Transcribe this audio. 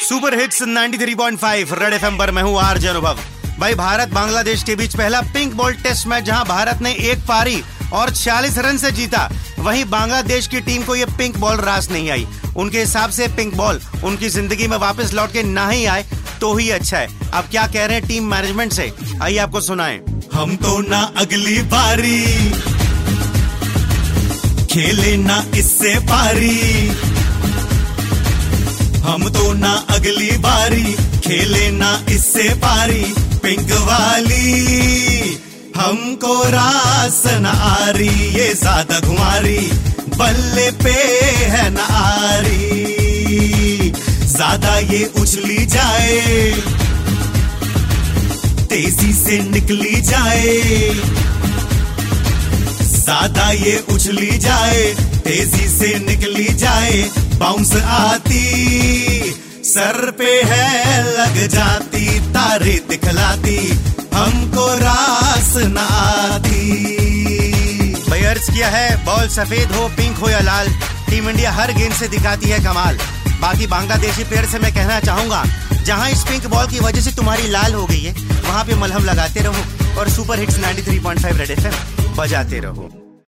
Super hits 93.5 red FM पर मैं हूँ आर अनुभव। भाई, भारत बांग्लादेश के बीच पहला पिंक बॉल टेस्ट मैच जहाँ भारत ने एक पारी और 40 रन से जीता, वहीं बांग्लादेश की टीम को ये पिंक बॉल रास नहीं आई। उनके हिसाब से पिंक बॉल उनकी ज़िंदगी में वापस लौट के ना ही आए तो ही अच्छा है। अब क्या कह रहे हैं टीम मैनेजमेंट से? आइए आपको सुनाए। हम तो ना अगली बारी, खेले ना इससे पारी। हम तो ना अगली बारी, खेले ना इससे पारी। पिंक वाली, हमको रास न आ रही ये ज़्यादा घुमारी बल्ले पे है न आ रही ज़्यादा ये उछली जाए, तेज़ी से निकली जाए। ज़्यादा ये उछली जाए तेज़ी से निकली जाए बाउंस आती। सर पे है लग जाती, तारे दिखलाती, हमको रास न आती। भाई, अर्ज़ किया है, बॉल सफ़ेद हो पिंक हो या लाल टीम इंडिया हर गेंद से दिखाती है कमाल। बाकी बांग्लादेशी प्लेयर से मैं कहना चाहूँगा, जहाँ इस पिंक बॉल की वजह से तुम्हारी लाल हो गई है, वहाँ पे मलहम लगाते रहो और सुपर हिट्स 93.5 रेड एफएम बजाते रहो।